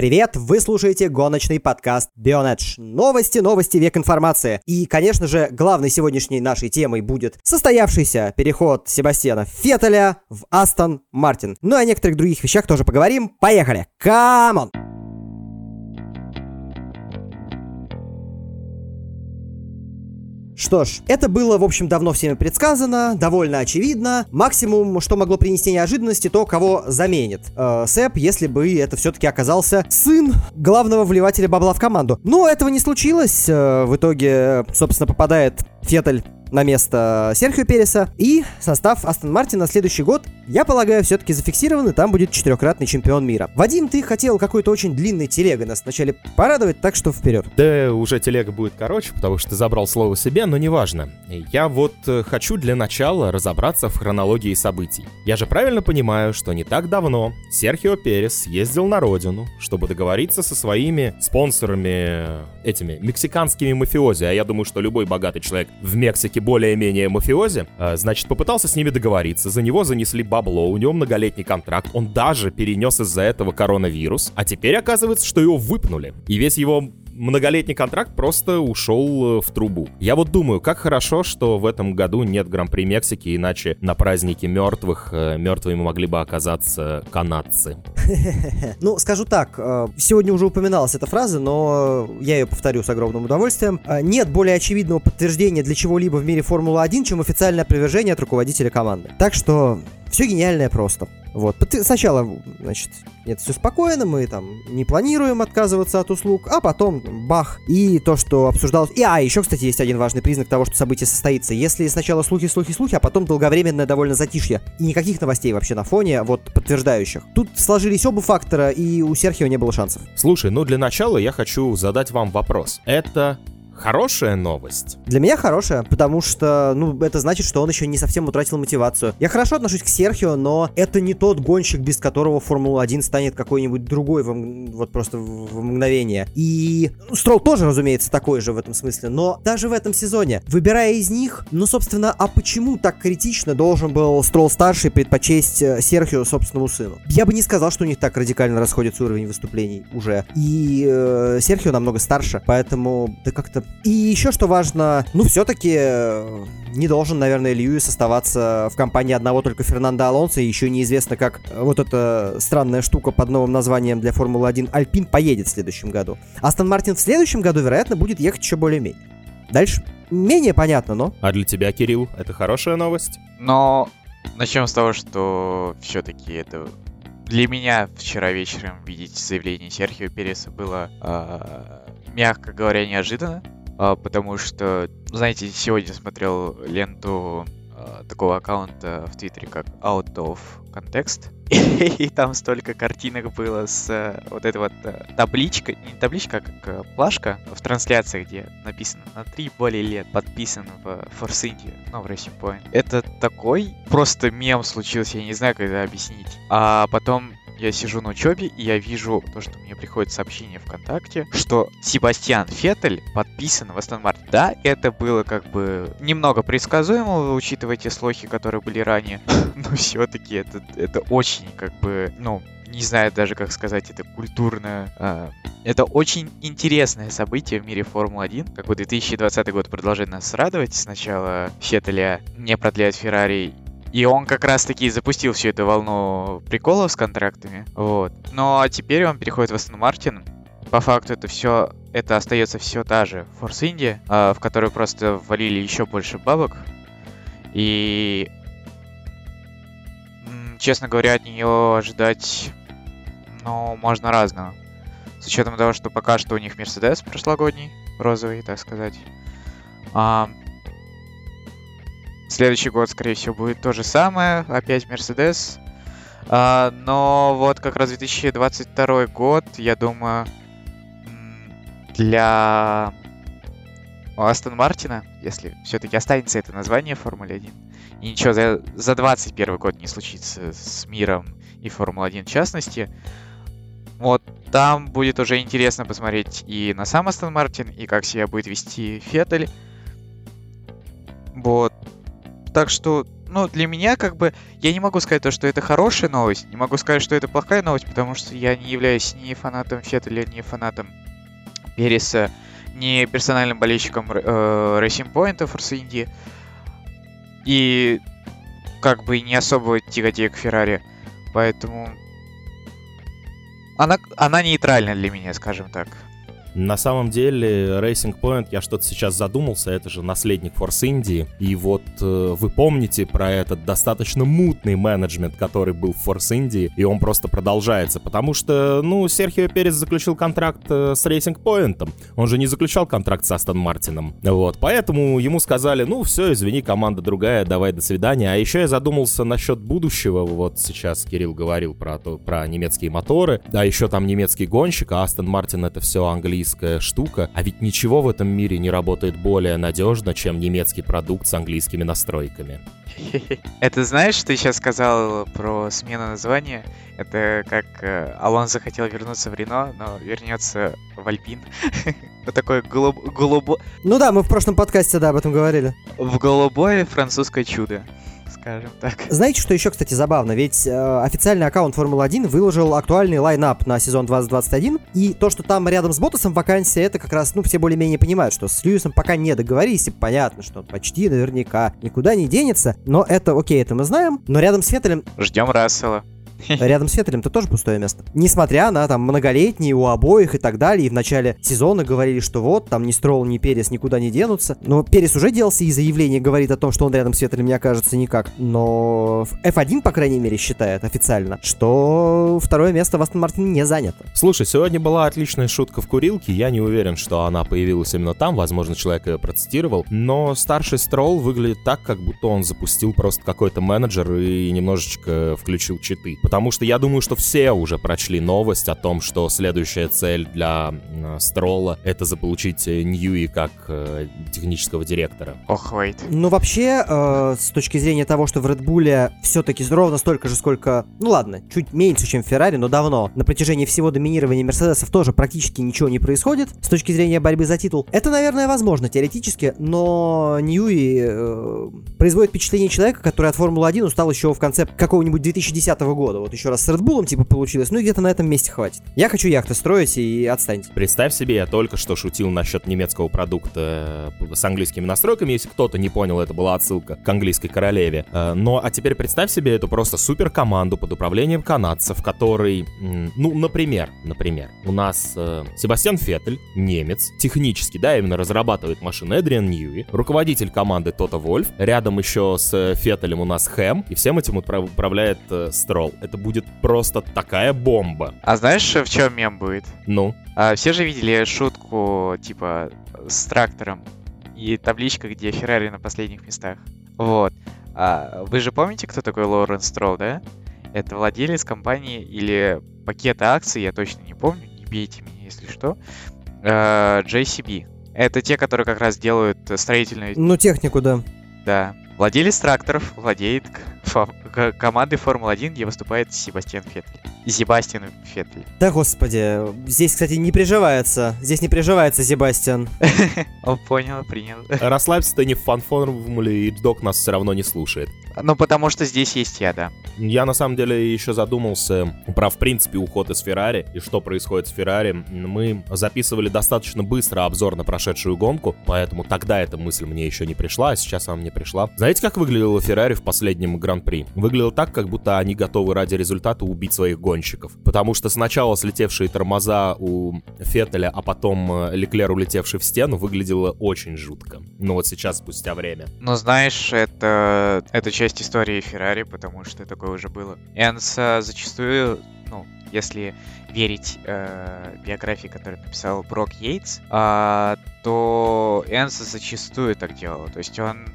Привет, вы слушаете гоночный подкаст BeOnEdge. Новости, новости, век информации. И, конечно же, главной сегодняшней нашей темой будет состоявшийся переход Себастьяна Феттеля в Астон Мартин. Ну и о некоторых других вещах тоже поговорим. Поехали! Come on! Что ж, это было, в общем, давно всеми предсказано, довольно очевидно. Максимум, что могло принести неожиданности, то, кого заменит э, Сэб, если бы это все-таки оказался сын главного вливателя бабла в команду. Но этого не случилось. Э, в итоге, собственно, попадает Феттель на место Серхио Переса. И состав Астон Мартин на следующий год, я полагаю, все-таки зафиксирован, и там будет четырехкратный чемпион мира. Вадим, ты хотел какой-то очень длинной телегой нас вначале порадовать, так что вперед. Да, уже телега будет короче, потому что ты забрал слово себе, но неважно. Я вот э, хочу для начала разобраться в хронологии событий. Я же правильно понимаю, что не так давно Серхио Перес ездил на родину, чтобы договориться со своими спонсорами, этими мексиканскими мафиози, а я думаю, что любой богатый человек в Мексике все-таки более-менее мафиози, а, значит, попытался с ними договориться, за него занесли бабло, у него многолетний контракт, он даже перенес из-за этого коронавирус, а теперь оказывается, что его выпнули. И весь его многолетний контракт просто ушел э, в трубу. Я вот думаю, как хорошо, что в этом году нет Гран-при Мексики, иначе на празднике мертвых э, мертвыми могли бы оказаться канадцы. Ну, скажу так, э, сегодня уже упоминалась эта фраза, но я ее повторю с огромным удовольствием. Нет более очевидного подтверждения для чего-либо в мире Формулы-1, чем официальное опровержение от руководителя команды. Так что все гениальное просто. Вот. Сначала, значит, это все спокойно, мы там не планируем отказываться от услуг, а потом бах. И то, что обсуждалось... И, а, еще, кстати, есть один важный признак того, что событие состоится. Если сначала слухи, слухи, слухи, а потом долговременное довольно затишье. И никаких новостей вообще на фоне, вот, подтверждающих. Тут сложились оба фактора, и у Серхио не было шансов. Слушай, ну для начала я хочу задать вам вопрос. Это Хорошая новость. Для меня хорошая, потому что, ну, это значит, что он еще не совсем утратил мотивацию. Я хорошо отношусь к Серхио, но это не тот гонщик, без которого Формула-1 станет какой-нибудь другой, в, вот просто в, в мгновение. И ну, Строл тоже, разумеется, такой же в этом смысле, но даже в этом сезоне, выбирая из них, ну, собственно, а почему так критично должен был Строл-старший предпочесть э, Серхио собственному сыну? Я бы не сказал, что у них так радикально расходится уровень выступлений уже. И э, Серхио намного старше, поэтому, да как-то и еще что важно, ну, все-таки э, не должен, наверное, Льюис оставаться в компании одного только Фернандо Алонсо, и еще неизвестно, как э, вот эта странная штука под новым названием для Формулы-1 Альпин поедет в следующем году. Астон Мартин в следующем году, вероятно, будет ехать еще более-менее. Дальше менее понятно, но... А для тебя, Кирилл, это хорошая новость? Но начнем с того, что все-таки это для меня вчера вечером видеть заявление Серхио Переса было, э, мягко говоря, неожиданно. А, потому что, знаете, сегодня смотрел ленту а, такого аккаунта в Твиттере, как Out of Context, и там столько картинок было с э, вот этой вот э, табличкой, не табличка, а как э, плашка в трансляции, где написано на три более лет подписан в Force India, ну, в Racing Point. Это такой просто мем случился, я не знаю, как это объяснить. А потом я сижу на учебе, и я вижу то, что мне приходит сообщение ВКонтакте, что Себастьян Феттель подписан в Астон Мартин. Да, это было как бы немного предсказуемо, учитывая те слухи, которые были ранее, но все-таки это, это очень как бы, ну, не знаю даже, как сказать, это культурное... Э, это очень интересное событие в мире Формулы-1. Как бы 2020 год продолжает нас радовать. Сначала Феттеля не продляют Феррари и он как раз-таки запустил всю эту волну приколов с контрактами. Вот. Ну а теперь он переходит в Астон Мартин. По факту это все, это остается все та же Force India, э, в которую просто валили еще больше бабок. И честно говоря, от нее ожидать, ну, можно разного. С учетом того, что пока что у них Мерседес прошлогодний, розовый, так сказать. А, Следующий год, скорее всего, будет то же самое. Опять Мерседес. А, но вот как раз 2022 год, я думаю, для Астон Мартина, если все-таки останется это название Формулы 1, и ничего за, за 21 год не случится с миром и Формулой 1 в частности, вот там будет уже интересно посмотреть и на сам Астон Мартин, и как себя будет вести Феттель. Вот. Так что, ну, для меня, как бы, я не могу сказать то, что это хорошая новость, не могу сказать, что это плохая новость, потому что я не являюсь ни фанатом Феттеля, ни фанатом Переса, ни персональным болельщиком э, Racing Point Force Indy. И как бы не особо тяготею к Феррари. Поэтому она, она нейтральна для меня, скажем так. На самом деле, Racing Point, я что-то сейчас задумался, это же наследник Force India. И вот э, вы помните про этот достаточно мутный менеджмент, который был в Force India, и он просто продолжается, потому что, ну, Серхио Перес заключил контракт э, с Racing Point, он же не заключал контракт с Астон Мартином. Вот, поэтому ему сказали, ну, все, извини, команда другая, давай, до свидания. А еще я задумался насчет будущего, вот сейчас Кирилл говорил про, то, про немецкие моторы, а еще там немецкий гонщик, а Астон Мартин это все английский английская штука, а ведь ничего в этом мире не работает более надежно, чем немецкий продукт с английскими настройками. Это знаешь, что ты сейчас сказал про смену названия? Это как э, Алонсо хотел вернуться в Рено, но вернется в Альпин. Вот такое голубо... Ну да, мы в прошлом подкасте, да, об этом говорили. В голубое французское чудо скажем так. Знаете, что еще, кстати, забавно? Ведь э, официальный аккаунт Формулы-1 выложил актуальный лайнап на сезон 2021, и то, что там рядом с Ботасом вакансия, это как раз, ну, все более-менее понимают, что с Льюисом пока не договорились, и понятно, что он почти наверняка никуда не денется, но это, окей, это мы знаем, но рядом с Феттелем... Ждем Рассела. Рядом с Феттелем-то тоже пустое место. Несмотря на там многолетние у обоих и так далее, и в начале сезона говорили, что вот, там ни Стролл, ни Перес никуда не денутся. Но Перес уже делался и заявление говорит о том, что он рядом с Феттелем не окажется никак. Но F1, по крайней мере, считает официально, что второе место в Астон Мартине не занято. Слушай, сегодня была отличная шутка в курилке. Я не уверен, что она появилась именно там. Возможно, человек ее процитировал. Но старший Стролл выглядит так, как будто он запустил просто какой-то менеджер и немножечко включил читы. Потому что я думаю, что все уже прочли новость о том, что следующая цель для э, Стролла — это заполучить э, Ньюи как э, технического директора. Ох, wait. Ну, вообще, э, с точки зрения того, что в Red Bull все-таки ровно столько же, сколько... Ну, ладно, чуть меньше, чем в Феррари, но давно. На протяжении всего доминирования Мерседесов тоже практически ничего не происходит с точки зрения борьбы за титул. Это, наверное, возможно теоретически, но Ньюи э, производит впечатление человека, который от Формулы-1 устал еще в конце какого-нибудь 2010 года вот еще раз с Red Bull типа получилось, ну и где-то на этом месте хватит. Я хочу яхты строить и отстаньте. Представь себе, я только что шутил насчет немецкого продукта э, с английскими настройками, если кто-то не понял, это была отсылка к английской королеве. Э, но, а теперь представь себе эту просто супер команду под управлением канадцев, который, ну, например, например, у нас э, Себастьян Феттель, немец, технически, да, именно разрабатывает машины Эдриан Ньюи, руководитель команды Тота Вольф, рядом еще с Феттелем у нас Хэм, и всем этим управляет Строл. Это будет просто такая бомба. А знаешь, в чем мем будет? Ну? А, все же видели шутку, типа, с трактором и табличка, где Феррари на последних местах. Вот. А, вы же помните, кто такой Лоуренс Стролл, да? Это владелец компании или пакета акций, я точно не помню, не бейте меня, если что. А, JCB. Это те, которые как раз делают строительную... Ну, технику, да. Да. Владелец тракторов владеет командой Формулы-1, где выступает Себастьян Феттель. Себастьян Феттель. Да господи, здесь, кстати, не приживается. Здесь не приживается Себастьян. Он понял, принял. Расслабься, ты не в фан-формуле, и док нас все равно не слушает. Ну, потому что здесь есть я, да. Я, на самом деле, еще задумался про, в принципе, уход из Феррари и что происходит с Феррари. Мы записывали достаточно быстро обзор на прошедшую гонку, поэтому тогда эта мысль мне еще не пришла, а сейчас она мне пришла. Знаете, как выглядела Феррари в последнем Гран-при? Выглядело так, как будто они готовы ради результата убить своих гонщиков. Потому что сначала слетевшие тормоза у Феттеля, а потом э, Леклер, улетевший в стену, выглядело очень жутко. Ну вот сейчас, спустя время. Ну, знаешь, это, это часть истории Феррари, потому что такое уже было. Энса зачастую, ну, если верить э, биографии, которую написал Брок Йейтс, э, то Энса зачастую так делал. То есть он,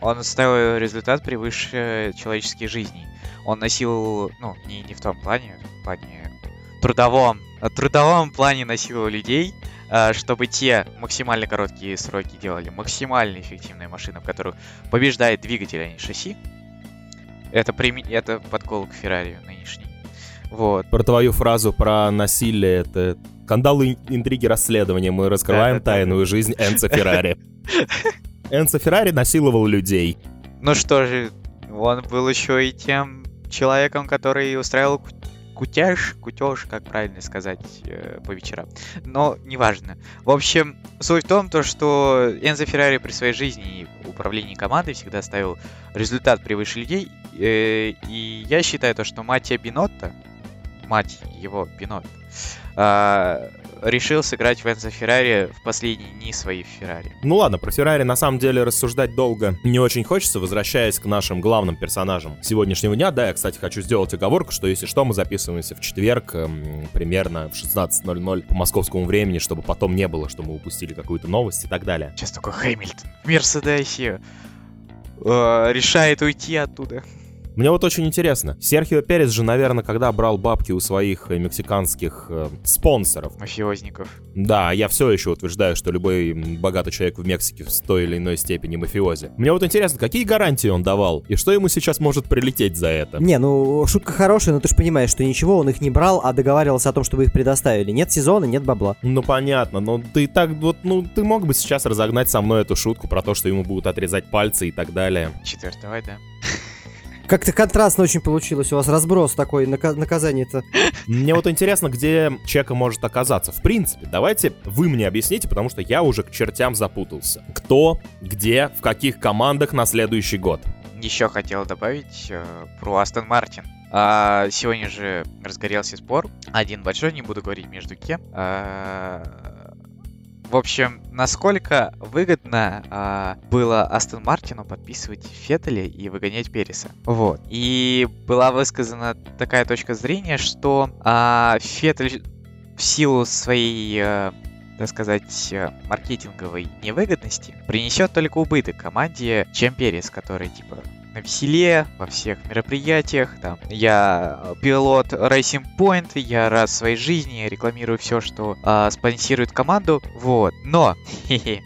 он ставил результат превыше человеческих жизней. Он носил, ну, не, не в том плане, в плане трудовом, в трудовом плане носил людей, Э, чтобы те максимально короткие сроки делали максимально эффективные машины, в которых побеждает двигатель, а не шасси. Это, прими... это подкол к Феррари нынешний. Вот. Про твою фразу про насилие, это скандалы, интриги, расследования. Мы раскрываем да, да, тайную да. жизнь Энца Феррари. Энца Феррари насиловал людей. Ну что же, Он был еще и тем человеком, который устраивал кутеж, кутеж, как правильно сказать, э, по вечерам. Но неважно. В общем, суть в том, то, что Энзо Феррари при своей жизни и управлении командой всегда ставил результат превыше людей. Э, и я считаю то, что Матья Бинотта, мать его Бинотта, э, решил сыграть в Энзо Феррари в последние дни своей Феррари. Ну ладно, про Феррари на самом деле рассуждать долго не очень хочется, возвращаясь к нашим главным персонажам сегодняшнего дня. Да, я, кстати, хочу сделать оговорку, что если что, мы записываемся в четверг эм, примерно в 16.00 по московскому времени, чтобы потом не было, что мы упустили какую-то новость и так далее. Сейчас только Хэмилтон в Мерседесе э, решает уйти оттуда. Мне вот очень интересно. Серхио Перес же, наверное, когда брал бабки у своих э, мексиканских э, спонсоров. Мафиозников. Да, я все еще утверждаю, что любой богатый человек в Мексике в той или иной степени мафиози. Мне вот интересно, какие гарантии он давал? И что ему сейчас может прилететь за это? Не, ну, шутка хорошая, но ты же понимаешь, что ничего он их не брал, а договаривался о том, чтобы их предоставили. Нет сезона, нет бабла. Ну, понятно, но ты так вот, ну, ты мог бы сейчас разогнать со мной эту шутку про то, что ему будут отрезать пальцы и так далее. Четверть, давай, да. Как-то контрастно очень получилось. У вас разброс такой нака- наказание-то. Мне вот интересно, где Чека может оказаться. В принципе, давайте вы мне объясните, потому что я уже к чертям запутался. Кто, где, в каких командах на следующий год? Еще хотел добавить э, про Астон Мартин. А, сегодня же разгорелся спор. Один большой, не буду говорить между кем. А, в общем, насколько выгодно а, было Астон Мартину подписывать Феттеля и выгонять Переса. Вот. И была высказана такая точка зрения, что а, Феттель в силу своей а, так сказать, э, маркетинговой невыгодности принесет только убыток команде, чем Перес, который, типа, на веселе, во всех мероприятиях. Там, я э, пилот Racing Point, я раз в своей жизни рекламирую все, что э, спонсирует команду. Вот. Но,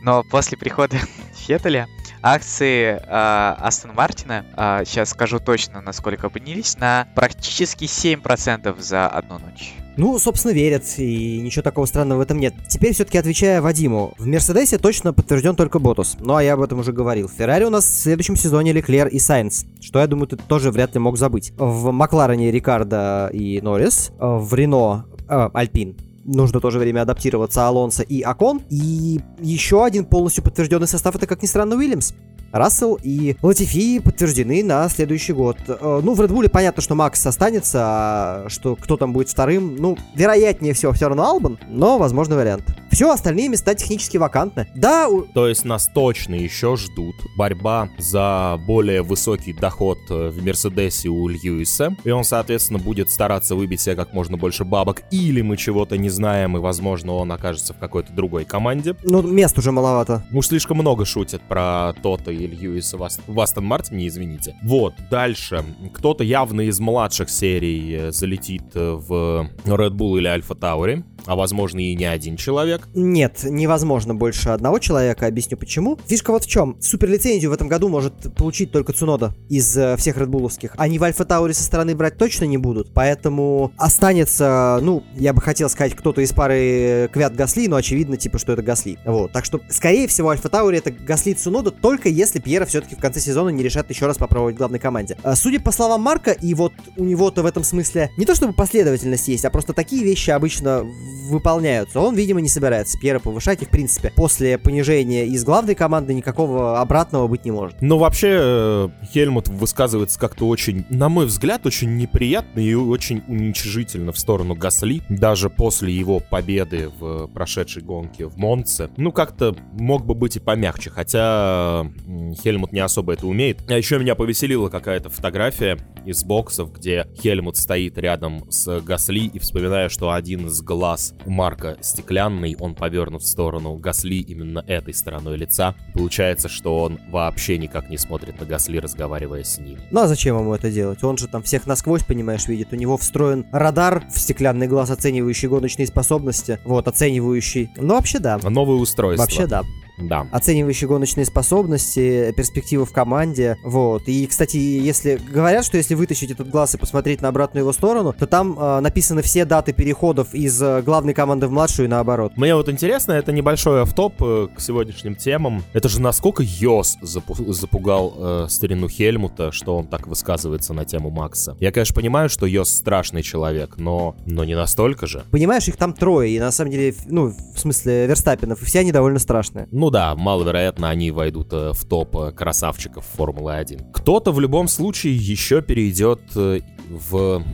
но после прихода Феттеля акции э, Астон Мартина, э, сейчас скажу точно, насколько поднялись, на практически 7% за одну ночь. Ну, собственно, верят, и ничего такого странного в этом нет. Теперь все-таки отвечая Вадиму, в Мерседесе точно подтвержден только Боттас. Ну, а я об этом уже говорил. В Феррари у нас в следующем сезоне Леклер и Сайнс, что, я думаю, ты тоже вряд ли мог забыть. В Макларене Риккардо и Норрис, в Рено э, Альпин, нужно тоже время адаптироваться Алонсо и Акон. И еще один полностью подтвержденный состав это, как ни странно, Уильямс. Рассел и Латифи подтверждены на следующий год. Э, ну, в Редбуле понятно, что Макс останется, а что кто там будет вторым, ну, вероятнее всего все равно Албан, но возможный вариант. Все остальные места технически вакантны. Да, у... То есть нас точно еще ждут борьба за более высокий доход э, в Мерседесе у Льюиса, и он, соответственно, будет стараться выбить себе как можно больше бабок, или мы чего-то не знаем, и, возможно, он окажется в какой-то другой команде. Ну, мест уже маловато. Уж слишком много шутят про то-то и Льюиса в, Аст... в Астон Мартине, извините. Вот, дальше. Кто-то явно из младших серий э, залетит э, в Red Bull или Альфа Таури а возможно и не один человек? Нет, невозможно больше одного человека, объясню почему. Фишка вот в чем. Суперлицензию в этом году может получить только Цунода из э, всех редбуловских. Они в Альфа Тауре со стороны брать точно не будут, поэтому останется, ну, я бы хотел сказать, кто-то из пары Квят Гасли, но очевидно, типа, что это Гасли. Вот, так что, скорее всего, Альфа Тауре это Гасли Цунода, только если Пьера все-таки в конце сезона не решат еще раз попробовать в главной команде. А, судя по словам Марка, и вот у него-то в этом смысле не то чтобы последовательность есть, а просто такие вещи обычно выполняются. Он, видимо, не собирается Пьера повышать, и, в принципе, после понижения из главной команды никакого обратного быть не может. Но вообще, э, Хельмут высказывается как-то очень, на мой взгляд, очень неприятно и очень уничижительно в сторону Гасли, даже после его победы в прошедшей гонке в Монце. Ну, как-то мог бы быть и помягче, хотя Хельмут не особо это умеет. А еще меня повеселила какая-то фотография из боксов, где Хельмут стоит рядом с Гасли и вспоминая, что один из глаз Марка стеклянный, он повернут в сторону Гасли именно этой стороной лица. Получается, что он вообще никак не смотрит на Гасли, разговаривая с ним. Ну а зачем ему это делать? Он же там всех насквозь, понимаешь, видит. У него встроен радар в стеклянный глаз, оценивающий гоночные способности. Вот, оценивающий. Ну вообще да. Новое устройство. Вообще да. Да. оценивающий гоночные способности, перспективы в команде, вот. И, кстати, если говорят, что если вытащить этот глаз и посмотреть на обратную его сторону, то там э, написаны все даты переходов из э, главной команды в младшую и наоборот. Мне вот интересно, это небольшой автоп э, к сегодняшним темам. Это же насколько Йос запу- запугал э, старину Хельмута, что он так высказывается на тему Макса. Я, конечно, понимаю, что Йос страшный человек, но, но не настолько же. Понимаешь, их там трое, и на самом деле, ну, в смысле, Верстаппинов, и все они довольно страшные. Ну да, маловероятно, они войдут э, в топ э, красавчиков Формулы 1. Кто-то в любом случае еще перейдет э, в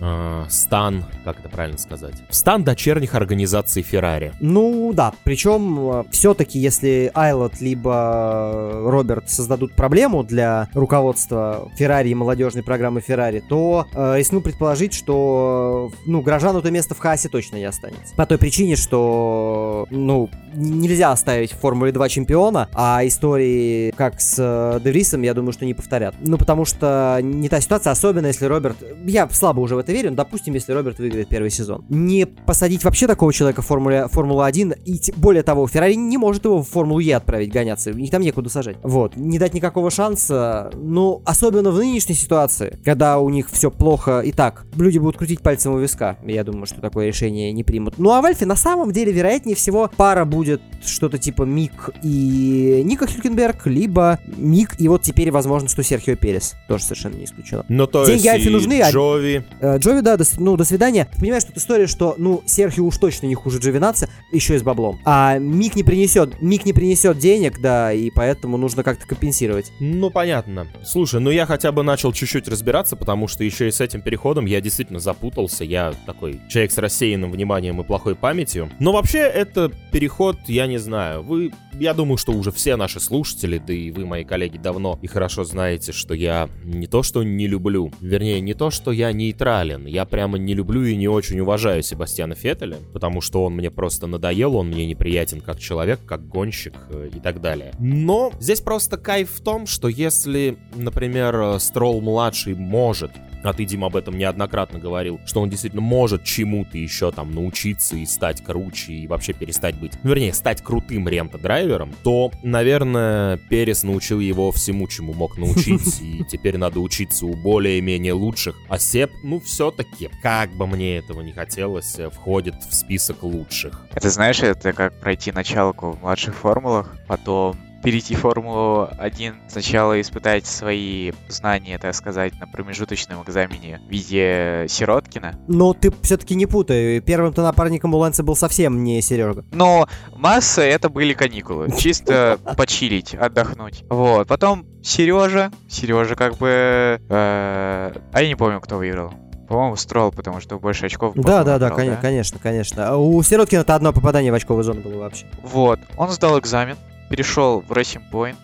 э, стан, как это правильно сказать, в стан дочерних организаций Феррари. Ну да, причем все-таки, если Айлот либо Роберт создадут проблему для руководства Феррари и молодежной программы Феррари, то э, рискну предположить, что ну, Грожану то место в Хаасе точно не останется. По той причине, что ну, нельзя оставить в Формуле 2 чемпиона, а истории как с э, Деврисом, я думаю, что не повторят. Ну, потому что не та ситуация, особенно если Роберт... Я слабо уже в верю, но, допустим, если Роберт выиграет первый сезон. Не посадить вообще такого человека в Формуле, Формулу-1, и более того, Феррари не может его в Формулу Е отправить гоняться, их там некуда сажать. Вот, не дать никакого шанса, ну, особенно в нынешней ситуации, когда у них все плохо и так, люди будут крутить пальцем у виска, я думаю, что такое решение не примут. Ну, а в Альфе на самом деле, вероятнее всего, пара будет что-то типа Мик и Ника Хюлькенберг, либо Мик и вот теперь, возможно, что Серхио Перес. Тоже совершенно не исключено. Ну то Деньги есть Альфе нужны, а- Джови, Э, Джови, да, до, ну, до свидания. Понимаешь, тут история, что, ну, Серхио уж точно не хуже Джовинатца, еще и с баблом. А Мик не принесет, Мик не принесет денег, да, и поэтому нужно как-то компенсировать. Ну, понятно. Слушай, ну я хотя бы начал чуть-чуть разбираться, потому что еще и с этим переходом я действительно запутался. Я такой человек с рассеянным вниманием и плохой памятью. Но вообще, это переход, я не знаю. Вы, я думаю, что уже все наши слушатели, да и вы, мои коллеги, давно и хорошо знаете, что я не то, что не люблю, вернее, не то, что я нейтрален. Я прямо не люблю и не очень уважаю Себастьяна Феттеля, потому что он мне просто надоел, он мне неприятен как человек, как гонщик э, и так далее. Но здесь просто кайф в том, что если, например, э, Стролл-младший может а ты, Дим, об этом неоднократно говорил, что он действительно может чему-то еще там научиться и стать круче, и вообще перестать быть, ну, вернее, стать крутым рента-драйвером, то, наверное, Перес научил его всему, чему мог научиться, и теперь надо учиться у более-менее лучших. А Сеп, ну, все-таки, как бы мне этого не хотелось, э, входит в список лучших. Это знаешь, это как пройти началку в младших формулах, потом перейти в Формулу 1, сначала испытать свои знания, так сказать, на промежуточном экзамене в виде Сироткина. Но ты все-таки не путай, первым-то напарником у Лэнса был совсем не Сережа. Но масса это были каникулы. Чисто почилить, отдохнуть. Вот. Потом Сережа. Сережа как бы... э, А я не помню, кто выиграл. По-моему, Строл, потому что больше очков Да, да, да, конечно, конечно, конечно. А У Сироткина-то одно попадание в очковую зону было вообще. Вот, он сдал экзамен, перешел в Racing Point.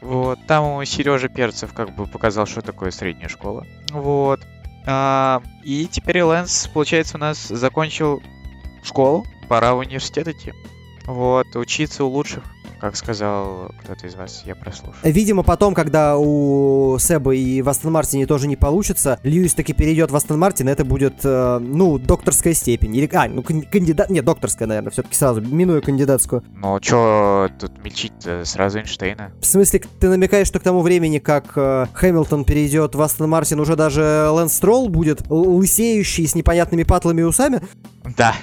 Вот, там ему Сережа Перцев как бы показал, что такое средняя школа. Вот. А, и теперь Лэнс, получается, у нас закончил школу, пора в университет идти. Вот, учиться у лучших, как сказал кто-то из вас, я прослушал. Видимо, потом, когда у Себа и в Астон Мартине тоже не получится, Льюис таки перейдет в Астон Мартин, это будет, э, ну, докторская степень. Или, а, ну, кан- кандидат, нет, докторская, наверное, все-таки сразу, минуя кандидатскую. Ну, чё тут мельчить-то сразу Эйнштейна? В смысле, ты намекаешь, что к тому времени, как э, Хэмилтон перейдет в Астон Мартин, уже даже Лэнс Стролл будет лысеющий с непонятными патлами и усами? Да.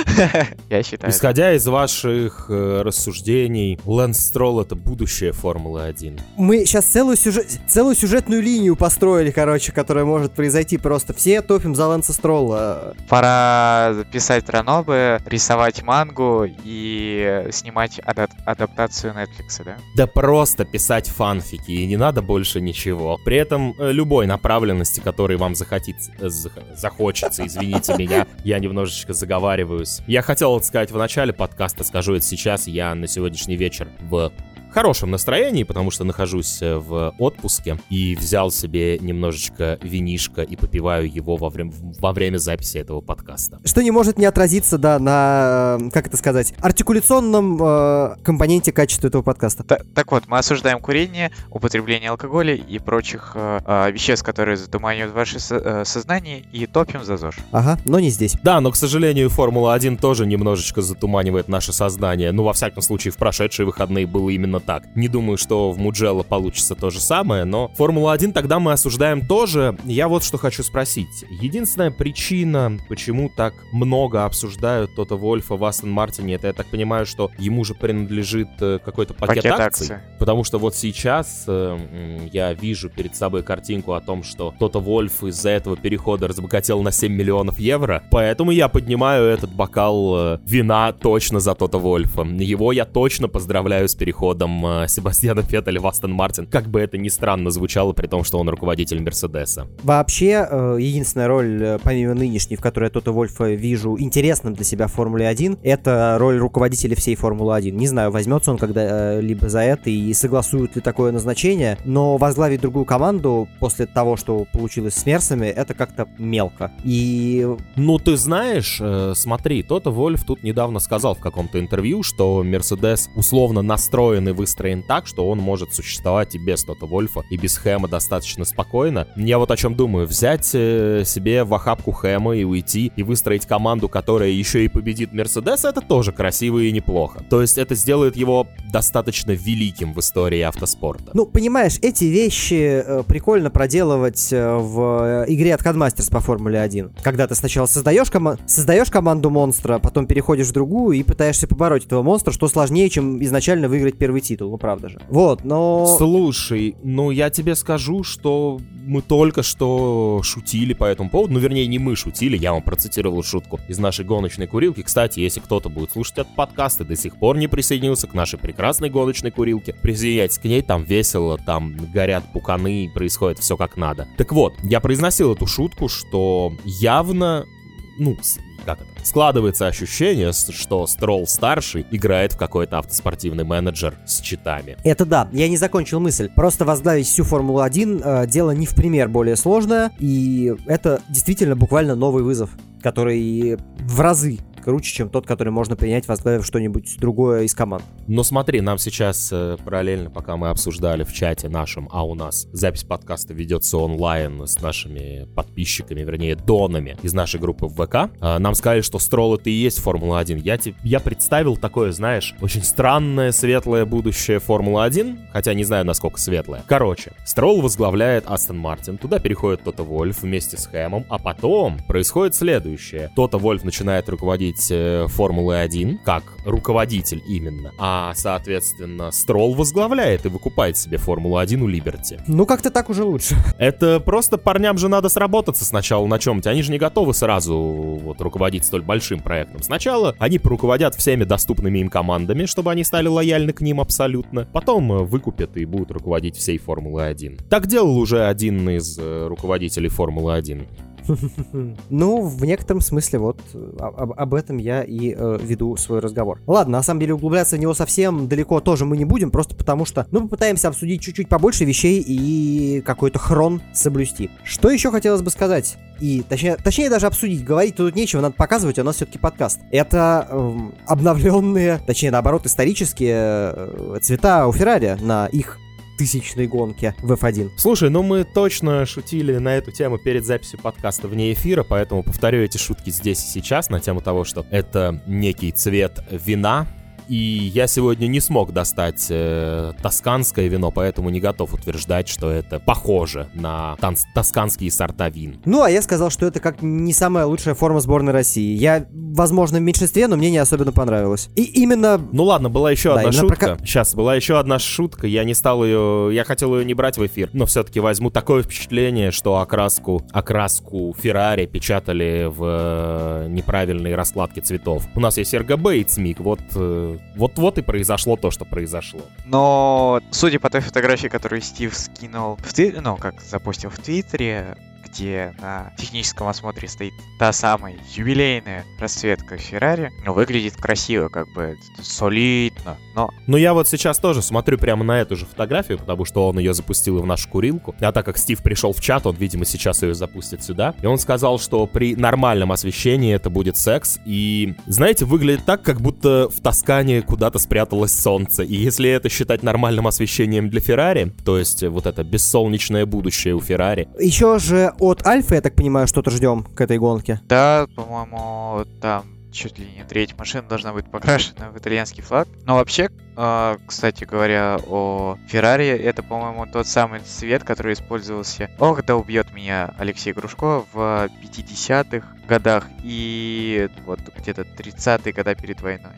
Я считаю. Исходя из ваших э, рассуждений, Лэнс Стролл это будущее Формулы 1. Мы сейчас целую, сюжет, целую сюжетную линию построили, короче, которая может произойти просто. Все топим за Лэнса Стролла. Пора писать ранобы, рисовать мангу и снимать ада- адаптацию Netflix, да? Да просто писать фанфики, и не надо больше ничего. При этом э, любой направленности, которой вам захотится, э, зах- захочется, извините меня, я немножечко заговариваюсь. Я хотел это сказать в начале подкаста, скажу это сейчас, я на сегодняшний вечер в хорошем настроении, потому что нахожусь э, в отпуске и взял себе немножечко винишка и попиваю его во время, во время записи этого подкаста. Что не может не отразиться, да, на, э, как это сказать, артикуляционном э, компоненте качества этого подкаста. Та- так вот, мы осуждаем курение, употребление алкоголя и прочих э, э, веществ, которые затуманивают ваше со- э, сознание, и топим за ЗОЖ. Ага, но не здесь. Да, но, к сожалению, Формула-1 тоже немножечко затуманивает наше сознание. Ну, во всяком случае, в прошедшие выходные было именно так. Не думаю, что в Муджелло получится то же самое, но Формула-1 тогда мы осуждаем тоже. Я вот что хочу спросить. Единственная причина, почему так много обсуждают Тота Вольфа в Астон Мартине, это, я так понимаю, что ему же принадлежит э, какой-то пакет, Пакет акций. акций. Потому что вот сейчас э, я вижу перед собой картинку о том, что Тота Вольф из-за этого перехода разбогател на 7 миллионов евро. Поэтому я поднимаю этот бокал э, вина точно за Тота Вольфа. Его я точно поздравляю с переходом э, Себастьяна Феттеля в Астон Мартин. Как бы это ни странно звучало, при том, что он руководитель Мерседеса. Вообще, э, единственная роль, э, помимо нынешней, в которой я Тота Вольфа вижу интересным для себя в Формуле 1, это роль руководителя всей Формулы 1. Не знаю, возьмется он когда-либо за это и согласует ли такое назначение, но возглавить другую команду после того, что получилось с Мерсами, это как-то мелко. И Ну, ты знаешь, смотри, Тота Вольф тут недавно сказал в каком-то интервью, что Мерседес условно настроен и выстроен так, что он может существовать и без Тота Вольфа, и без Хэма достаточно спокойно. Я вот о чем думаю, взять э, себе в охапку Хэма и уйти, и выстроить команду, которая еще и победит Мерседес, это тоже красиво и неплохо. То есть это сделает его достаточно великим в истории автоспорта. Ну, понимаешь, эти вещи э, прикольно проделывать э, в игре от Codemasters по Формуле 1. Когда ты сначала создаешь, кома- создаешь команду монстра, потом переходишь в другую и пытаешься побороть этого монстра, что сложнее, чем изначально выиграть первый титул, ну правда же. Вот, но... Слушай, ну я тебе скажу, что мы только что шутили по этому поводу. Ну, вернее, не мы шутили, я вам процитировал шутку из нашей гоночной курилки. Кстати, если кто-то будет слушать этот подкаст и до сих пор не присоединился к нашей прекрасной гоночной курилке, присоединяйтесь к ней, там весело, там горят пуканы, происходит все как надо. Так вот, я произносил эту шутку, что явно, ну, как это, складывается ощущение, что Стролл старший играет в какой-то автоспортивный менеджер с читами. Это да, я не закончил мысль. Просто возглавить всю Формулу-1 э, дело не в пример более сложное, и это действительно буквально новый вызов, который в разы круче, чем тот, который можно принять, возглавив что-нибудь другое из команд. Но смотри, нам сейчас э, параллельно, пока мы обсуждали в чате нашем, а у нас запись подкаста ведется онлайн с нашими подписчиками, вернее, донами из нашей группы в ВК, а, нам сказали, что Стролл это и есть Формула-1. Я, я представил такое, знаешь, очень странное, светлое будущее Формулы-1, хотя не знаю, насколько светлое. Короче, Стролл возглавляет Астон Мартин, туда переходит Тота Вольф вместе с Хэмом, а потом происходит следующее. Тота Вольф начинает руководить э, Формулой 1, как руководитель именно, а, соответственно, Стролл возглавляет и выкупает себе Формулу-1 у Либерти. Ну, как-то так уже лучше. Это просто парням же надо сработаться сначала на чем-то. Они же не готовы сразу вот руководить столь большим проектом. Сначала они поруководят всеми доступными им командами, чтобы они стали лояльны к ним абсолютно. Потом э, выкупят и будут руководить всей Формулой 1. Так делал уже один из э, руководителей Формулы 1. Ну, в некотором смысле, вот а- об, этом я и э, веду свой разговор. Ладно, на самом деле углубляться в него совсем далеко тоже мы не будем, просто потому что, ну, попытаемся обсудить чуть-чуть побольше вещей и какой-то хрон соблюсти. Что еще хотелось бы сказать? И точнее, точнее даже обсудить, говорить тут нечего, надо показывать, у нас все-таки подкаст. Это эм, обновленные, точнее наоборот, исторические э, цвета у Феррари на их тысячной гонке в F1. Слушай, ну мы точно шутили на эту тему перед записью подкаста вне эфира, поэтому повторю эти шутки здесь и сейчас на тему того, что это некий цвет вина, и я сегодня не смог достать э, тосканское вино, поэтому не готов утверждать, что это похоже на танц- тосканские сорта вин. Ну, а я сказал, что это как не самая лучшая форма сборной России. Я, возможно, в меньшинстве, но мне не особенно понравилось. И именно... Ну ладно, была еще Да, одна шутка. прока- Сейчас была еще одна шутка. Я не стал ее. Я хотел ее не брать в эфир, но все-таки возьму такое впечатление, что окраску, окраску Феррари печатали в э, неправильной раскладке цветов. У нас есть RGB и ЦМИК. Вот, э, вот, вот и произошло то, что произошло. Но, судя по той фотографии, которую Стив скинул в Твиттере, ну, как запустил в Твиттере, где на техническом осмотре стоит та самая юбилейная расцветка Феррари, выглядит красиво, как бы солидно, но... Ну я вот сейчас тоже смотрю прямо на эту же фотографию, потому что он ее запустил и в нашу курилку. А так как Стив пришел в чат, он, видимо, сейчас ее запустит сюда. И он сказал, что при нормальном освещении это будет секс. И, знаете, выглядит так, как будто в Тоскане куда-то спряталось солнце. И если это считать нормальным освещением для Феррари, то есть вот это бессолнечное будущее у Феррари. Еще же от Альфа, я так понимаю, что-то ждем к этой гонке. Да, по-моему, там чуть ли не третья машина должна быть покрашена в итальянский флаг. Но вообще, э, кстати говоря, о Феррари, это, по-моему, тот самый цвет, который использовался... Ох, да убьет меня Алексей Грушко в 50-х годах и вот где-то 30-е года перед войной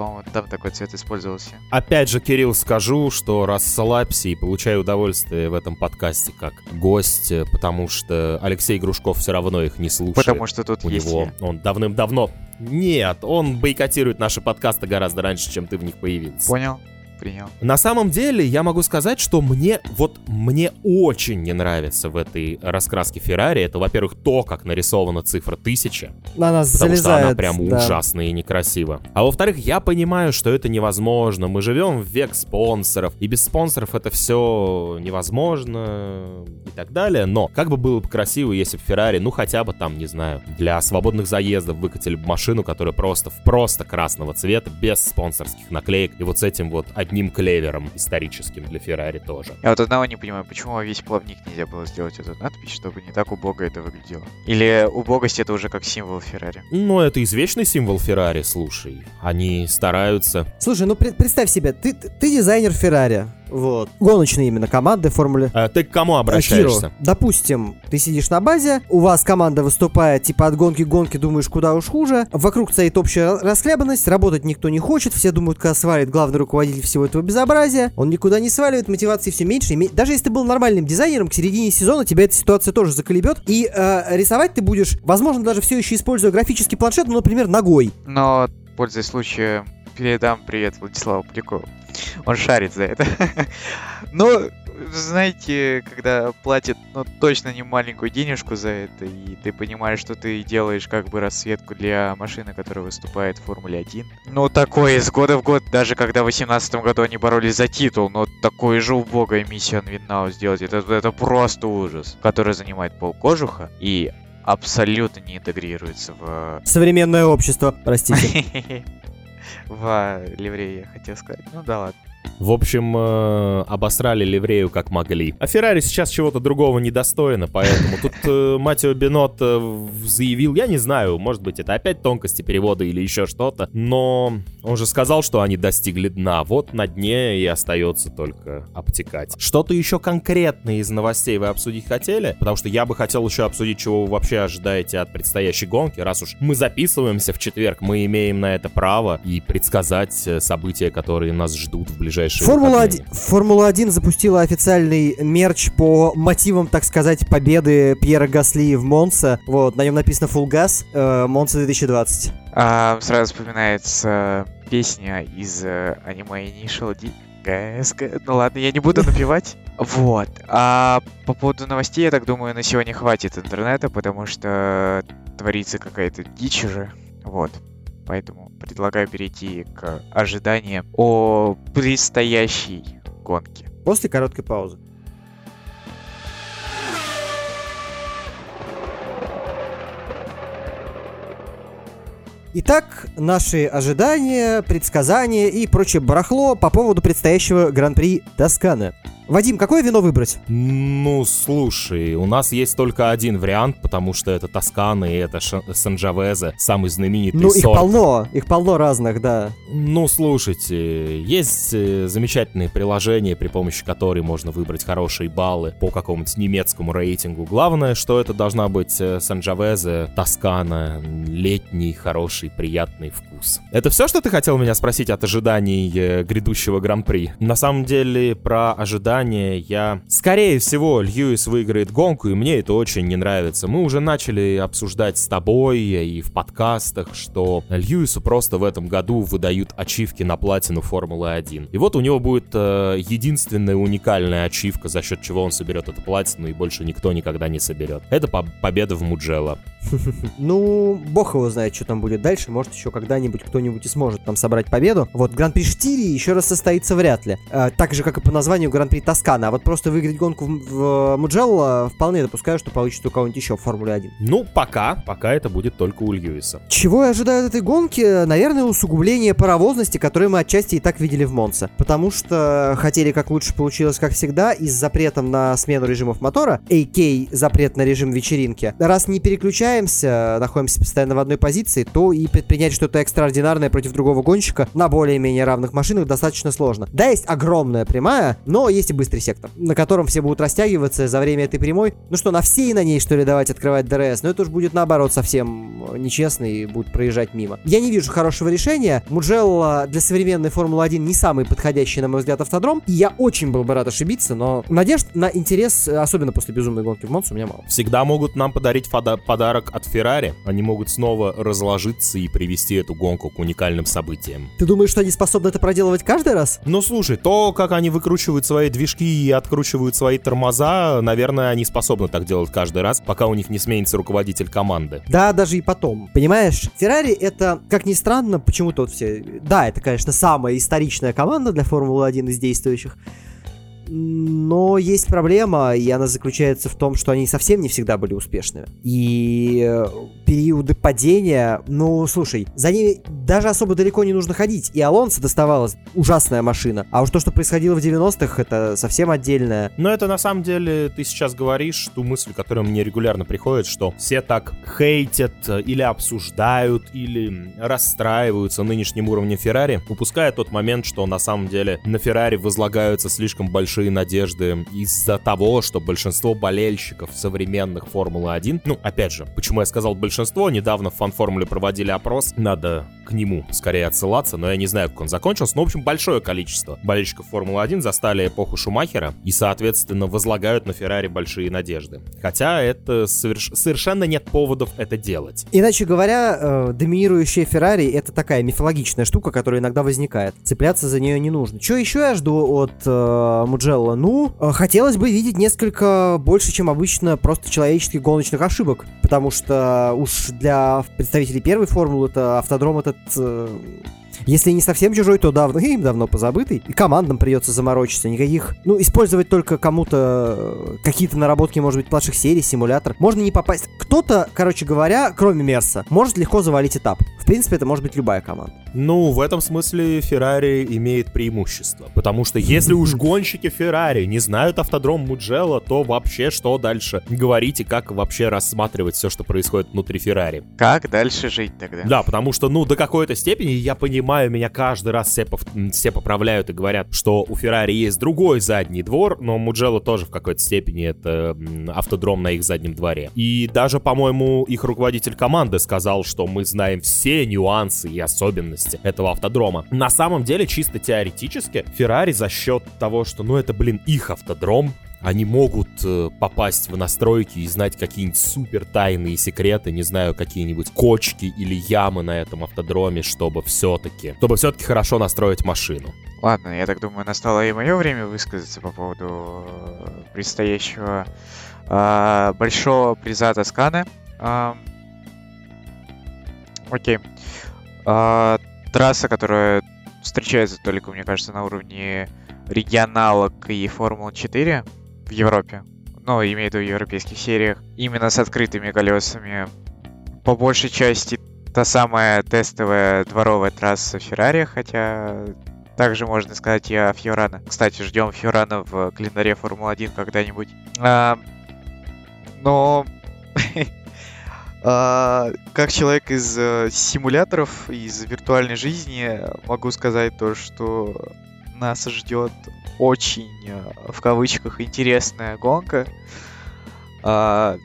по-моему, там такой цвет использовался. Опять же, Кирилл, скажу, что расслабься и получай удовольствие в этом подкасте как гость, потому что Алексей Грушков все равно их не слушает. Потому что тут У есть него я. он давным-давно... Нет, он бойкотирует наши подкасты гораздо раньше, чем ты в них появился. Понял? Принял. На самом деле, я могу сказать, что мне, вот, мне очень не нравится в этой раскраске Феррари. Это, во-первых, то, как нарисована цифра 1000. На нас Потому залезает. что она прям да. ужасно и некрасиво. А во-вторых, я понимаю, что это невозможно. Мы живем в век спонсоров, и без спонсоров это все невозможно и так далее. Но как бы было бы красиво, если бы Феррари, ну хотя бы там, не знаю, для свободных заездов выкатили бы машину, которая просто в просто красного цвета, без спонсорских наклеек, и вот с этим вот одним клевером историческим для Феррари тоже. Я вот одного не понимаю, почему весь плавник нельзя было сделать эту надпись, чтобы не так убого это выглядело. Или убогость это уже как символ Феррари. Ну, это извечный символ Феррари, слушай. Они стараются. Слушай, ну пред- представь себе, ты, ты дизайнер Феррари. Вот. Гоночной именно команды Формулы. А ты к кому обращаешься? Киру, допустим, ты сидишь на базе, у вас команда выступает, типа от гонки к гонке думаешь, куда уж хуже, вокруг стоит общая расхлябанность, работать никто не хочет, все думают, когда свалит главный руководитель всего этого безобразия, он никуда не сваливает, мотивации все меньше, и даже если ты был нормальным дизайнером, к середине сезона тебя эта ситуация тоже заколебет, и э, рисовать ты будешь, возможно, даже все еще используя графический планшет, ну, например, ногой. Но, пользуясь случаем, передам привет Владиславу Полякову. Он шарит за это. Но, знаете, когда платят, ну, точно не маленькую денежку за это, и ты понимаешь, что ты делаешь как бы расцветку для машины, которая выступает в Формуле 1. Ну, такое из года в год, даже когда в 2018 году они боролись за титул, но такое же убогое миссион Виннау сделать, это, это просто ужас, который занимает пол кожуха и абсолютно не интегрируется в Современное общество, простите. в ливрее, я хотел сказать. Ну да ладно. В общем, э, обосрали ливрею как могли. А Феррари сейчас чего-то другого недостойно, поэтому тут э, Матио Бенот э, заявил, я не знаю, может быть, это опять тонкости перевода или еще что-то, но он же сказал, что они достигли дна. Вот на дне и остается только обтекать. Что-то еще конкретное из новостей вы обсудить хотели? Потому что я бы хотел еще обсудить, чего вы вообще ожидаете от предстоящей гонки. Раз уж мы записываемся в четверг, мы имеем на это право и предсказать э, события, которые нас ждут в ближайшие Формула выходные. 1, Формула 1 запустила официальный мерч по мотивам, так сказать, победы Пьера Гасли в Монце. Вот, на нем написано Full Gas, э, Монце 2020. А, сразу вспоминается песня из э, аниме Initial D. Ну ладно, я не буду напевать. Вот. А по поводу новостей, я так думаю, на сегодня хватит интернета, потому что творится какая-то дичь уже. Вот. Поэтому предлагаю перейти к ожиданиям о предстоящей гонке. После короткой паузы. Итак, наши ожидания, предсказания и прочее барахло по поводу предстоящего Гран-при Тосканы. Вадим, какое вино выбрать? Ну, слушай, у нас есть только один вариант, потому что это Тоскана и это Санджавезе, самый знаменитый Ну, их сорт. полно, их полно разных, да. Ну, слушайте, есть э, замечательные приложения, при помощи которых можно выбрать хорошие баллы по какому-нибудь немецкому рейтингу. Главное, что это должна быть э, Санджавезе, Тоскана, летний, хороший, приятный вкус. Это все, что ты хотел меня спросить от ожиданий э, грядущего Гран-при? На самом деле, про ожидания заранее, я... Скорее всего, Льюис выиграет гонку, и мне это очень не нравится. Мы уже начали обсуждать с тобой и в подкастах, что Льюису просто в этом году выдают ачивки на платину Формулы-1. И вот у него будет э, единственная уникальная ачивка, за счет чего он соберет эту платину, и больше никто никогда не соберет. Это по победа в Муджело. Ну, бог его знает, что там будет дальше. Может, еще когда-нибудь кто-нибудь и сможет там собрать победу. Вот, Гран-при Штири еще раз состоится вряд ли. Э, так же, как и по названию Гран-при Тоскана. А вот просто выиграть гонку в, в Муджелло вполне допускаю, что получится у кого-нибудь еще в Формуле 1. Ну, пока. Пока это будет только у Льюиса. Чего я ожидаю от этой гонки? Наверное, усугубление паровозности, которое мы отчасти и так видели в Монце. Потому что хотели как лучше получилось, как всегда, и с запретом на смену режимов мотора, AK запрет на режим вечеринки. Раз не переключаемся, находимся постоянно в одной позиции, то и предпринять что-то экстраординарное против другого гонщика на более-менее равных машинах достаточно сложно. Да, есть огромная прямая, но есть и быстрый сектор, на котором все будут растягиваться за время этой прямой. Ну что, на всей на ней, что ли, давать открывать ДРС? Но это уж будет наоборот совсем нечестно и будут проезжать мимо. Я не вижу хорошего решения. Муджелло для современной Формулы 1 не самый подходящий, на мой взгляд, автодром. И я очень был бы рад ошибиться, но надежд на интерес, особенно после безумной гонки в Монце, у меня мало. Всегда могут нам подарить подарок от Феррари. Они могут снова разложиться и привести эту гонку к уникальным событиям. Ты думаешь, что они способны это проделывать каждый раз? Ну слушай, то, как они выкручивают свои движки и откручивают свои тормоза, наверное, они способны так делать каждый раз, пока у них не сменится руководитель команды. Да, даже и потом. Понимаешь, Феррари это, как ни странно, почему-то вот все... Да, это, конечно, самая историчная команда для Формулы-1 из действующих. Но есть проблема, и она заключается в том, что они совсем не всегда были успешными. И э, периоды падения, ну, слушай, за ними даже особо далеко не нужно ходить. И Алонсо доставалась ужасная машина. А уж то, что происходило в 90-х, это совсем отдельное. Но это на самом деле, ты сейчас говоришь ту мысль, которая мне регулярно приходит, что все так хейтят э, или обсуждают, или расстраиваются нынешним уровнем Феррари, упуская тот момент, что на самом деле на Феррари возлагаются слишком большие большие надежды из-за того, что большинство болельщиков современных Формулы-1, ну, опять же, почему я сказал большинство, недавно в фан-формуле проводили опрос, надо к нему скорее отсылаться, но я не знаю, как он закончился, но, в общем, большое количество болельщиков Формулы-1 застали эпоху Шумахера и, соответственно, возлагают на Феррари большие надежды. Хотя это соверш... совершенно нет поводов это делать. Иначе говоря, э, доминирующая Феррари это такая мифологичная штука, которая иногда возникает. Цепляться за нее не нужно. Что еще я жду от э, Муджелла? Ну, э, хотелось бы видеть несколько больше, чем обычно, просто человеческих гоночных ошибок. Потому что уж для представителей первой формулы это автодром этот э, если не совсем чужой, то давно, им давно позабытый. И командам придется заморочиться. Никаких, ну, использовать только кому-то э, какие-то наработки, может быть, младших серий, симулятор. Можно не попасть. Кто-то, короче говоря, кроме Мерса, может легко завалить этап. В принципе, это может быть любая команда. Ну, в этом смысле Феррари имеет преимущество. Потому что если уж гонщики Феррари не знают автодром Муджело, то вообще что дальше говорить и как вообще рассматривать все, что происходит внутри Феррари? Как дальше жить тогда? Да, потому что, ну, до какой-то степени я понимаю, меня каждый раз все, пов... все поправляют и говорят, что у Феррари есть другой задний двор, но Муджело тоже в какой-то степени это автодром на их заднем дворе. И даже, по-моему, их руководитель команды сказал, что мы знаем все нюансы и особенности особенности этого автодрома. На самом деле, чисто теоретически, Феррари за счет того, что, ну, это, блин, их автодром, они могут э, попасть в настройки и знать какие-нибудь супер тайные секреты, не знаю, какие-нибудь кочки или ямы на этом автодроме, чтобы все-таки, чтобы все-таки хорошо настроить машину. Ладно, я так думаю, настало и мое время высказаться по поводу э, предстоящего э, большого приза Тосканы. Э, окей. Э, трасса, которая встречается только, мне кажется, на уровне регионалок и Формулы 4 в Европе. Ну, имею в виду в европейских сериях. Именно с открытыми колесами. По большей части та самая тестовая дворовая трасса Феррари, хотя также можно сказать и о Фьорана. Кстати, ждем Фьорана в календаре Формулы-1 когда-нибудь. А, но А, как человек из э, симуляторов, из виртуальной жизни, могу сказать то, что нас ждет очень, э, в кавычках, интересная гонка. А,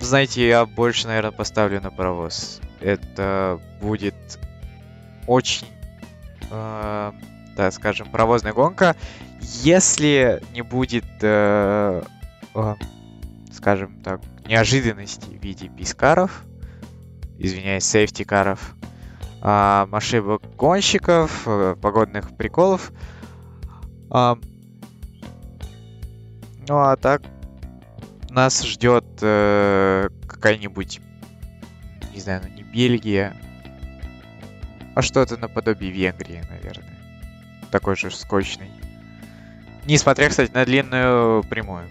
знаете, я больше, наверное, поставлю на паровоз. Это будет очень э, так скажем, паровозная гонка, если не будет, э, э, скажем так, неожиданностей в виде пискаров, извиняюсь, сейфтикаров, э, ошибок гонщиков, э, погодных приколов. Э, ну а так нас ждет э, какая-нибудь, не знаю, ну не Бельгия, а что-то наподобие Венгрии, наверное. Такой же скучный. Несмотря, кстати, на длинную прямую.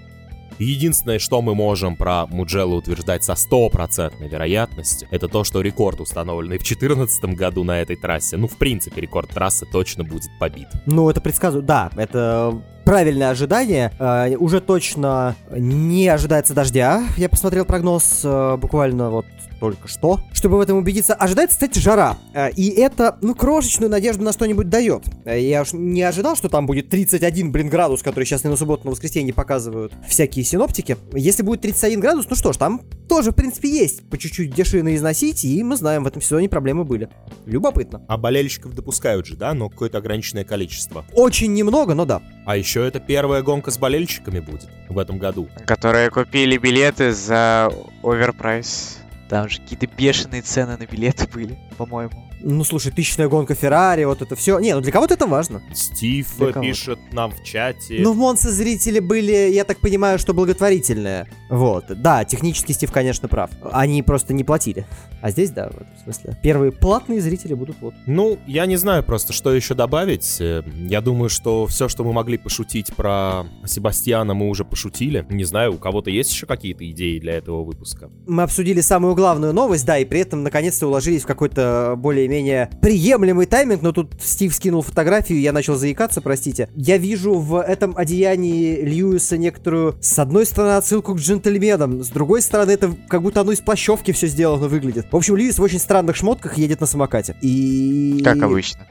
Единственное, что мы можем про Муджеллу утверждать со стопроцентной вероятностью, это то, что рекорд, установленный в 2014 году на этой трассе, ну, в принципе, рекорд трассы точно будет побит. Ну, это предсказываю, да, это правильное ожидание. Э, уже точно не ожидается дождя. Я посмотрел прогноз э, буквально вот только что. Чтобы в этом убедиться, ожидается, кстати, жара. Э, и это, ну, крошечную надежду на что-нибудь дает. Э, я уж не ожидал, что там будет 31, блин, градус, который сейчас и на субботу, на воскресенье показывают всякие синоптики. Если будет 31 градус, ну что ж, там тоже, в принципе, есть по чуть-чуть дешевно износить, и мы знаем, в этом сезоне проблемы были. Любопытно. А болельщиков допускают же, да, но какое-то ограниченное количество. Очень немного, но да. А еще это первая гонка с болельщиками будет в этом году. Которые купили билеты за оверпрайс. Там же какие-то бешеные цены на билеты были, по-моему. Ну, слушай, тысячная гонка Феррари, вот это все. Не, ну для кого-то это важно. Стив пишет нам в чате. Ну, в Монце зрители были, я так понимаю, что благотворительные. Вот. Да, технически Стив, конечно, прав. Они просто не платили. А здесь, да, в этом смысле. Первые платные зрители будут вот. Ну, я не знаю просто, что еще добавить. Э, я думаю, что все, что мы могли пошутить про Себастьяна, мы уже пошутили. Не знаю, у кого-то есть еще какие-то идеи для этого выпуска? Мы обсудили самую главную новость, да, и при этом наконец-то уложились в какой-то более более-менее приемлемый тайминг, но тут Стив скинул фотографию, я начал заикаться, простите. Я вижу в этом одеянии Льюиса некоторую, с одной стороны, отсылку к джентльменам, с другой стороны, это как будто оно из плащевки все сделано выглядит. В общем, Льюис в очень странных шмотках едет на самокате. И... Как обычно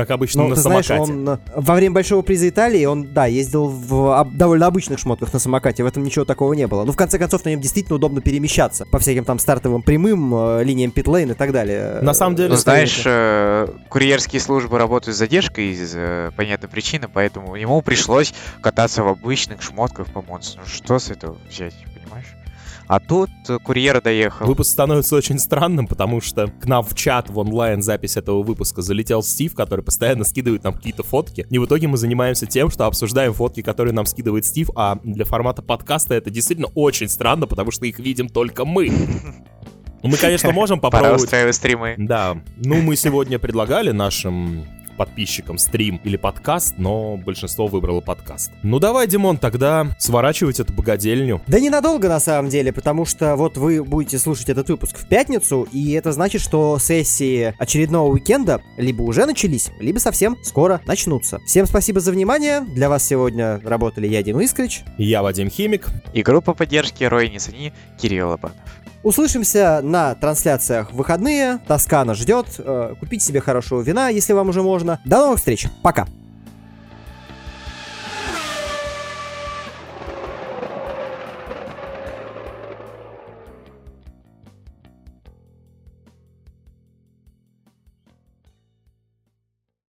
как обычно, ну, на ты самокате. Знаешь, он во время Большого приза Италии, он, да, ездил в довольно обычных шмотках на самокате, в этом ничего такого не было. Ну, в конце концов, на нем действительно удобно перемещаться по всяким там стартовым прямым, э, линиям питлейн и так далее. На самом деле... Ну, знаешь, э, курьерские службы работают с задержкой из э, понятной причины, поэтому ему пришлось кататься в обычных шмотках по монстру. Ну, что с этого взять, понимаешь? А тут курьер доехал. Выпуск становится очень странным, потому что к нам в чат в онлайн запись этого выпуска залетел Стив, который постоянно скидывает нам какие-то фотки. И в итоге мы занимаемся тем, что обсуждаем фотки, которые нам скидывает Стив, а для формата подкаста это действительно очень странно, потому что их видим только мы. Мы, конечно, можем попробовать... Пора устраивать стримы. Да. Ну, мы сегодня предлагали нашим подписчикам стрим или подкаст, но большинство выбрало подкаст. Ну давай, Димон, тогда сворачивать эту богадельню. Да ненадолго на самом деле, потому что вот вы будете слушать этот выпуск в пятницу, и это значит, что сессии очередного уикенда либо уже начались, либо совсем скоро начнутся. Всем спасибо за внимание. Для вас сегодня работали я, Дима Искрич. Я, Вадим Химик. И группа поддержки Рой Нисани Кирилл Лобанов. Услышимся на трансляциях в выходные. Тоскана ждет. Э, купите себе хорошего вина, если вам уже можно. До новых встреч. Пока.